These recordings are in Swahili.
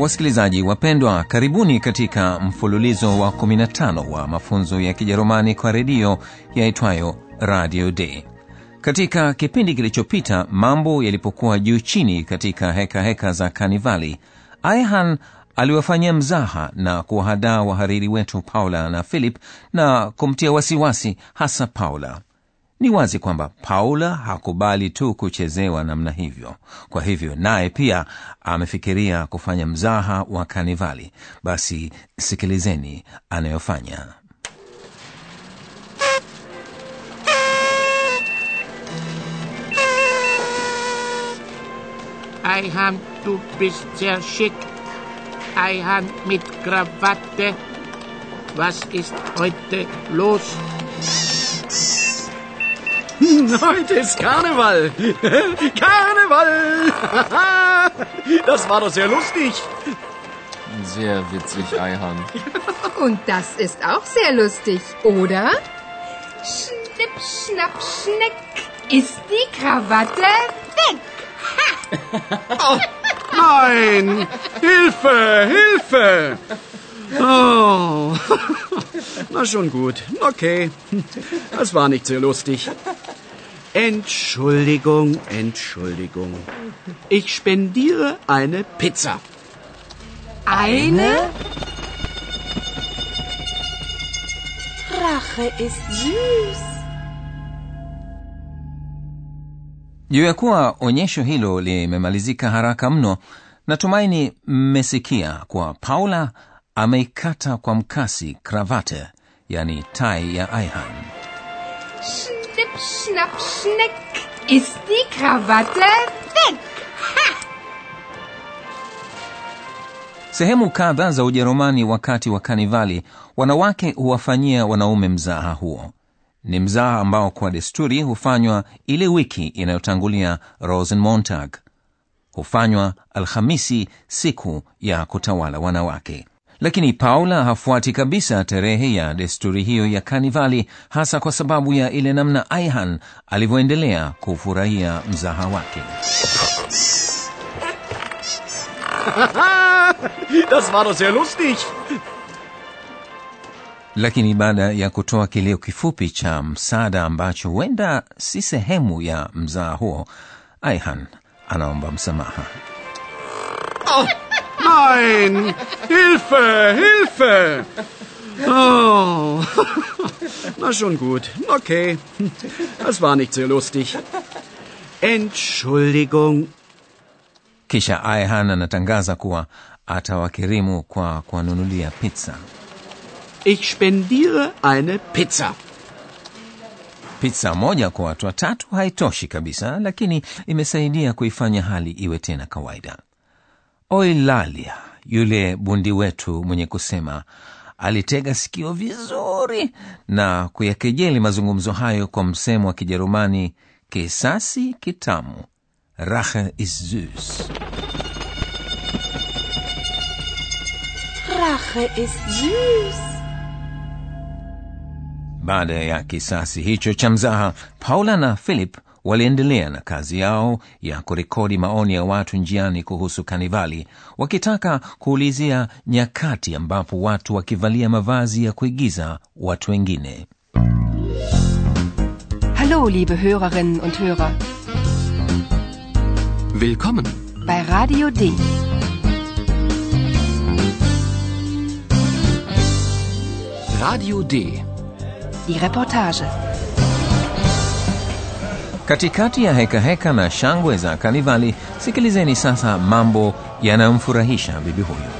Wasikilizaji wapendwa, karibuni katika mfululizo wa 15 wa mafunzo ya Kijerumani kwa redio yaitwayo Radio d Katika kipindi kilichopita, mambo yalipokuwa juu chini katika heka heka za Kanivali, Aihan aliwafanyia mzaha na kuwahadaa wahariri wetu Paula na Philip na kumtia wasiwasi hasa Paula. Ni wazi kwamba Paula hakubali tu kuchezewa namna hivyo. Kwa hivyo naye pia amefikiria kufanya mzaha wa Kanivali. Basi sikilizeni anayofanya. Eihan, du bist sehr schick. Eihan mit Krawatte. Was ist heute los? Heute ist Karneval. Karneval. Das war doch sehr lustig. Sehr witzig, Eihan. Und das ist auch sehr lustig, oder? Schnipp, schnapp, schneck ist die Krawatte weg. Nein. Hilfe, Hilfe. Oh. Na schon gut. Okay. Das war nicht sehr lustig. Entschuldigung, Entschuldigung. Ich spendiere eine Pizza. Eine? Rache ist süß. juu ya kuwa onyesho hilo limemalizika haraka mno natumaini mmesikia kuwa paula ameikata kwa mkasi kravate yani tai ya aihan schnapp, schneck ist die Krawatte weg. sehemu kadha za ujerumani wakati wa kanivali wanawake huwafanyia wanaume mzaha huo. Ni mzaha ambao kwa desturi hufanywa ile wiki inayotangulia rosenmontag. Hufanywa alhamisi siku ya kutawala wanawake lakini paula hafuati kabisa tarehe ya desturi hiyo ya kanivali hasa kwa sababu ya ile namna aihan alivyoendelea kufurahia mzaha wake. Das war doch sehr lustig. lakini baada ya kutoa kilio kifupi cha msaada ambacho huenda si sehemu ya mzaa huo aihan anaomba msamaha Nein. Hilfe, Hilfe. Oh. Na schon gut. Okay. Das war nicht sehr lustig. Entschuldigung. kisha aihan anatangaza kuwa atawakirimu kwa kuwanunulia pizza Ich spendiere eine Pizza. pizza moja kwa watu watatu haitoshi kabisa lakini imesaidia kuifanya hali iwe tena kawaida oilalia yule bundi wetu mwenye kusema alitega sikio vizuri na kuyakejeli mazungumzo hayo kwa msemo wa kijerumani kisasi kitamu rache is süß Rache ist süß. baada ya kisasi hicho cha mzaha paula na philip waliendelea na kazi yao ya kurekodi maoni ya watu njiani kuhusu kanivali wakitaka kuulizia nyakati ambapo watu wakivalia mavazi ya kuigiza watu wengine Hallo, liebe Hörerinnen und Hörer. Willkommen. Bei Radio D. Radio D. Die Reportage. Katikati ya hekaheka heka na shangwe za kanivali sikilizeni sasa mambo yanayomfurahisha bibi huyu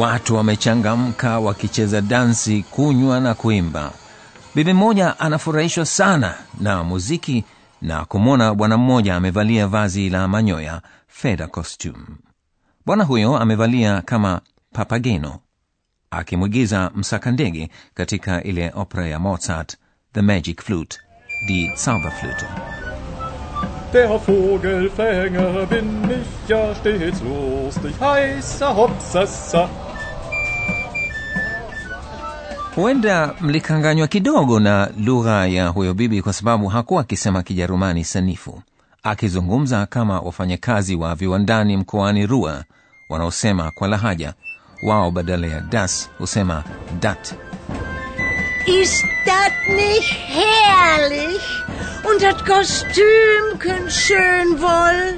Watu wamechangamka wakicheza dansi, kunywa na kuimba. Bibi mmoja anafurahishwa sana na muziki na kumwona bwana mmoja amevalia vazi la manyoya, feda costume. Bwana huyo amevalia kama papageno, akimwigiza msaka ndege katika ile opera ya Mozart, The Magic Flute, Die Zauberflöte. Der Vogelfänger bin ich ja stets lustig, heißer Hopsassa. Huenda mlikanganywa kidogo na lugha ya huyo bibi kwa sababu hakuwa akisema kijerumani sanifu akizungumza kama wafanyakazi wa viwandani mkoani rua wanaosema kwa lahaja wao badala ya das husema dat Ist das nicht herrlich? Und das Kostümchen schön wohl?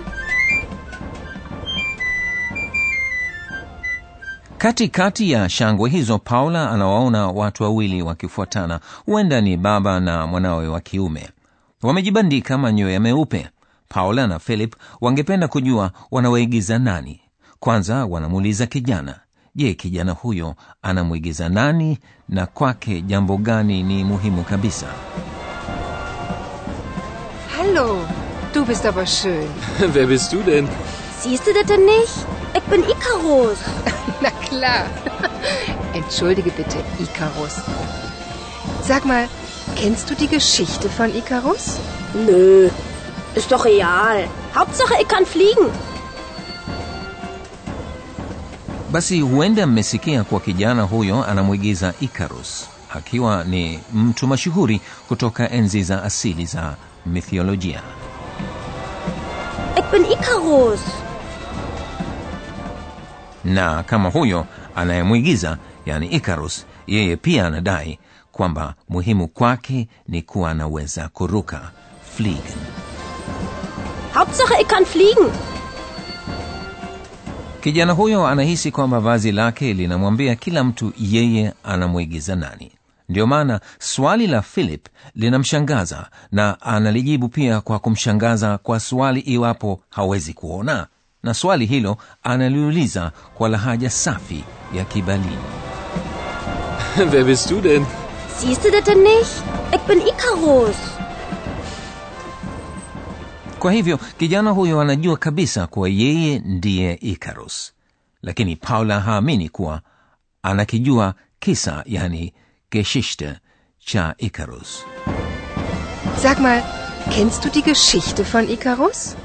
Kati kati ya shangwe hizo paula anawaona watu wawili wakifuatana huenda ni baba na mwanawe wa kiume wamejibandika manyoya meupe paula na philip wangependa kujua wanawaigiza nani kwanza wanamuuliza kijana je kijana huyo anamwigiza nani na kwake jambo gani ni muhimu kabisa Hallo, du bist aber schön. Wer bist du denn? Siehst du das denn nicht? Ich bin Icarus. Na klar. Entschuldige bitte, Icarus. Sag mal, kennst du die Geschichte von Icarus? Nö, ist doch real. Hauptsache, ich kann fliegen. basi huenda mmesikia kuwa kijana huyo anamwigiza icarus akiwa ni mtu mashuhuri kutoka enzi za asili za mithiolojia Ich bin Icarus. Na kama huyo anayemwigiza yani icarus yeye pia anadai kwamba muhimu kwake ni kuwa anaweza kuruka. Fliegen. Hauptsache, ich kann fliegen. kijana huyo anahisi kwamba vazi lake linamwambia kila mtu yeye anamwigiza nani. Ndiyo maana swali la philip linamshangaza na analijibu pia kwa kumshangaza kwa swali iwapo hawezi kuona na swali hilo analiuliza kwa lahaja safi ya kibalini Wer bist du denn? Siehst du das denn nicht? Ich bin ikarus kwa hivyo kijana huyo anajua kabisa kuwa yeye ndiye ikarus lakini paula haamini kuwa anakijua kisa yani geschichte cha ikarus Sag mal, kennst du die Geschichte von Icarus?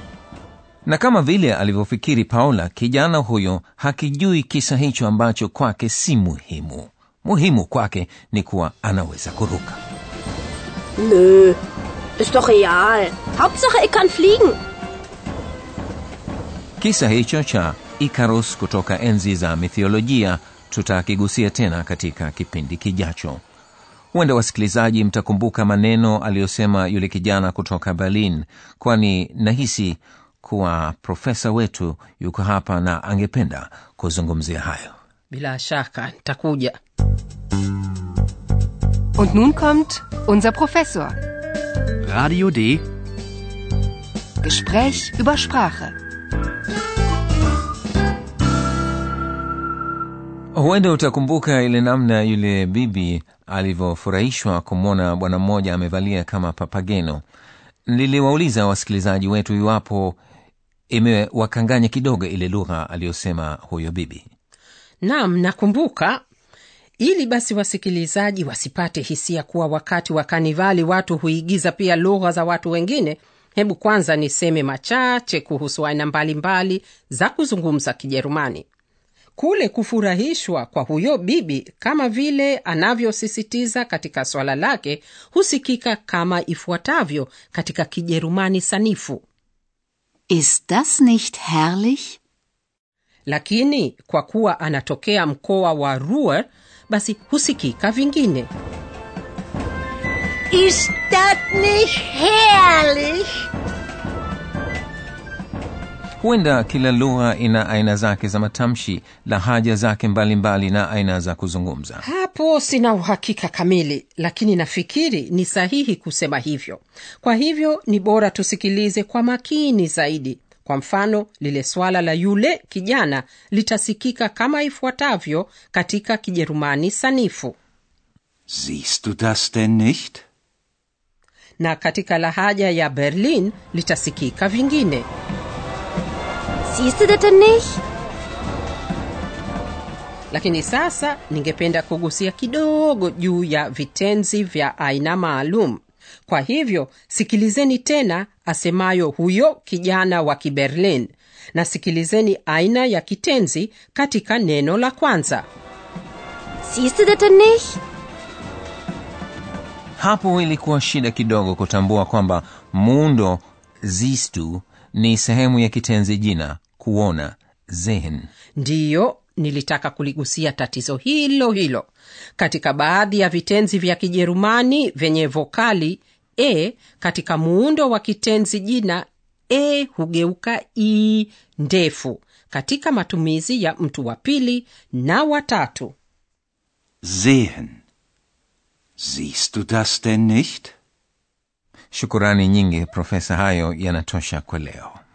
Na kama vile alivyofikiri paula kijana huyo hakijui kisa hicho ambacho kwake si muhimu muhimu kwake ni kuwa anaweza kuruka Nö, ist doch real. Hauptsache, ich kann fliegen. kisa hicho cha ikarus kutoka enzi za mithiolojia tutakigusia tena katika kipindi kijacho huenda wasikilizaji mtakumbuka maneno aliyosema yule kijana kutoka berlin kwani nahisi kuwa profesa wetu yuko hapa na angependa kuzungumzia hayo bila shaka nitakuja Und nun kommt unser Professor. Radio D. Gespräch über Sprache. huenda utakumbuka ile namna yule bibi alivyofurahishwa kumwona bwana mmoja amevalia kama papageno niliwauliza wasikilizaji wetu iwapo imewakanganya kidogo ile lugha aliyosema huyo bibi. Nam nakumbuka. Ili basi wasikilizaji wasipate hisia kuwa wakati wa kanivali watu huigiza pia lugha za watu wengine hebu kwanza niseme machache kuhusu aina mbalimbali za kuzungumza kijerumani. Kule kufurahishwa kwa huyo bibi kama vile anavyosisitiza katika swala lake husikika kama ifuatavyo katika kijerumani sanifu Ist das nicht herrlich? lakini kwa kuwa anatokea mkoa wa ruhr basi husikika vingine Ist das nicht herrlich? Huenda kila lugha ina aina zake za matamshi lahaja zake mbalimbali na aina za kuzungumza. Hapo sina uhakika kamili lakini nafikiri ni sahihi kusema hivyo. Kwa hivyo ni bora tusikilize kwa makini zaidi. Kwa mfano lile swala la yule kijana litasikika kama ifuatavyo katika kijerumani sanifu. Siehst du das denn nicht? na katika lahaja ya berlin litasikika vingine Siehst du das denn nicht? lakini sasa ningependa kugusia kidogo juu ya vitenzi vya aina maalum kwa hivyo sikilizeni tena asemayo huyo kijana wa kiberlin na sikilizeni aina ya kitenzi katika neno la kwanza Siehst du das nicht? hapo ilikuwa shida kidogo kutambua kwamba muundo zistu ni sehemu ya kitenzi jina kuona zehn ndiyo nilitaka kuligusia tatizo hilo hilo katika baadhi ya vitenzi vya kijerumani vyenye vokali e katika muundo wa kitenzi jina e hugeuka i ndefu katika matumizi ya mtu wa pili na watatu Sehen. Siehst du das denn nicht? shukurani nyingi profesa hayo yanatosha kwa leo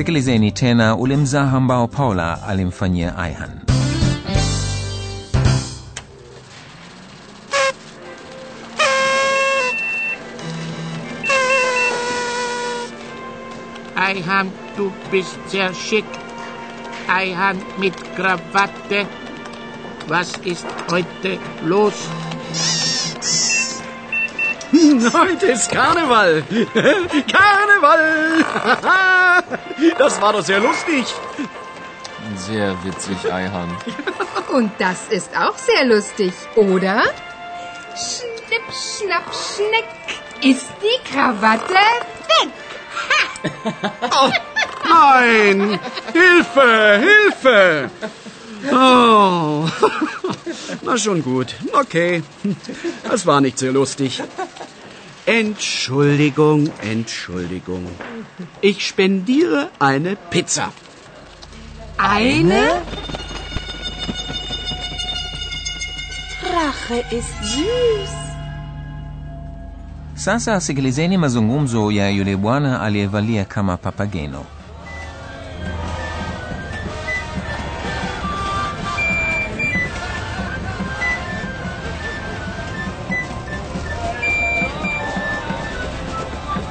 sikilizeni tena ule mzaha ambao paula alimfanyia aihan Eihan, du bist sehr schick. Eihan mit Krawatte. Was ist heute los? Heute ist Karneval. Karneval. Das war doch sehr lustig. Sehr witzig, Eihan. Und das ist auch sehr lustig, oder? Schnipp, schnapp, schneck. Ist die Krawatte weg? Oh, nein! Hilfe! Hilfe! Oh. Na schon gut. Okay. Das war nicht sehr lustig. Entschuldigung, Entschuldigung. Ich spendiere eine Pizza. Eine? Rache ist süß. sasa sikilizeni mazungumzo ya yule bwana aliyevalia kama papageno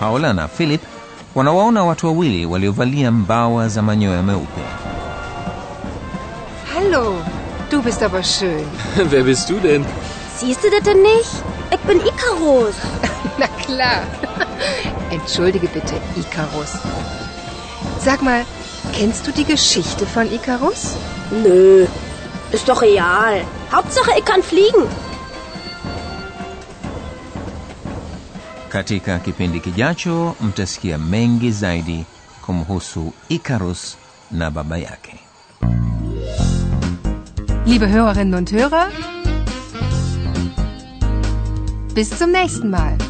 Paula na philip wanawaona watu wawili waliovalia mbawa za manyoya meupe Hallo, du bist aber schön. Wer bist du denn? Siehst du das denn nicht? Ich bin Icarus. Na klar. Entschuldige bitte, Ikarus. Sag mal, kennst du die Geschichte von Ikarus? Nö, ist doch real. Hauptsache, ich kann fliegen. Katika kipindi kijacho mtasikia mengi zaidi kumhusu ikarus na baba yake Liebe Hörerinnen und Hörer, bis zum nächsten Mal.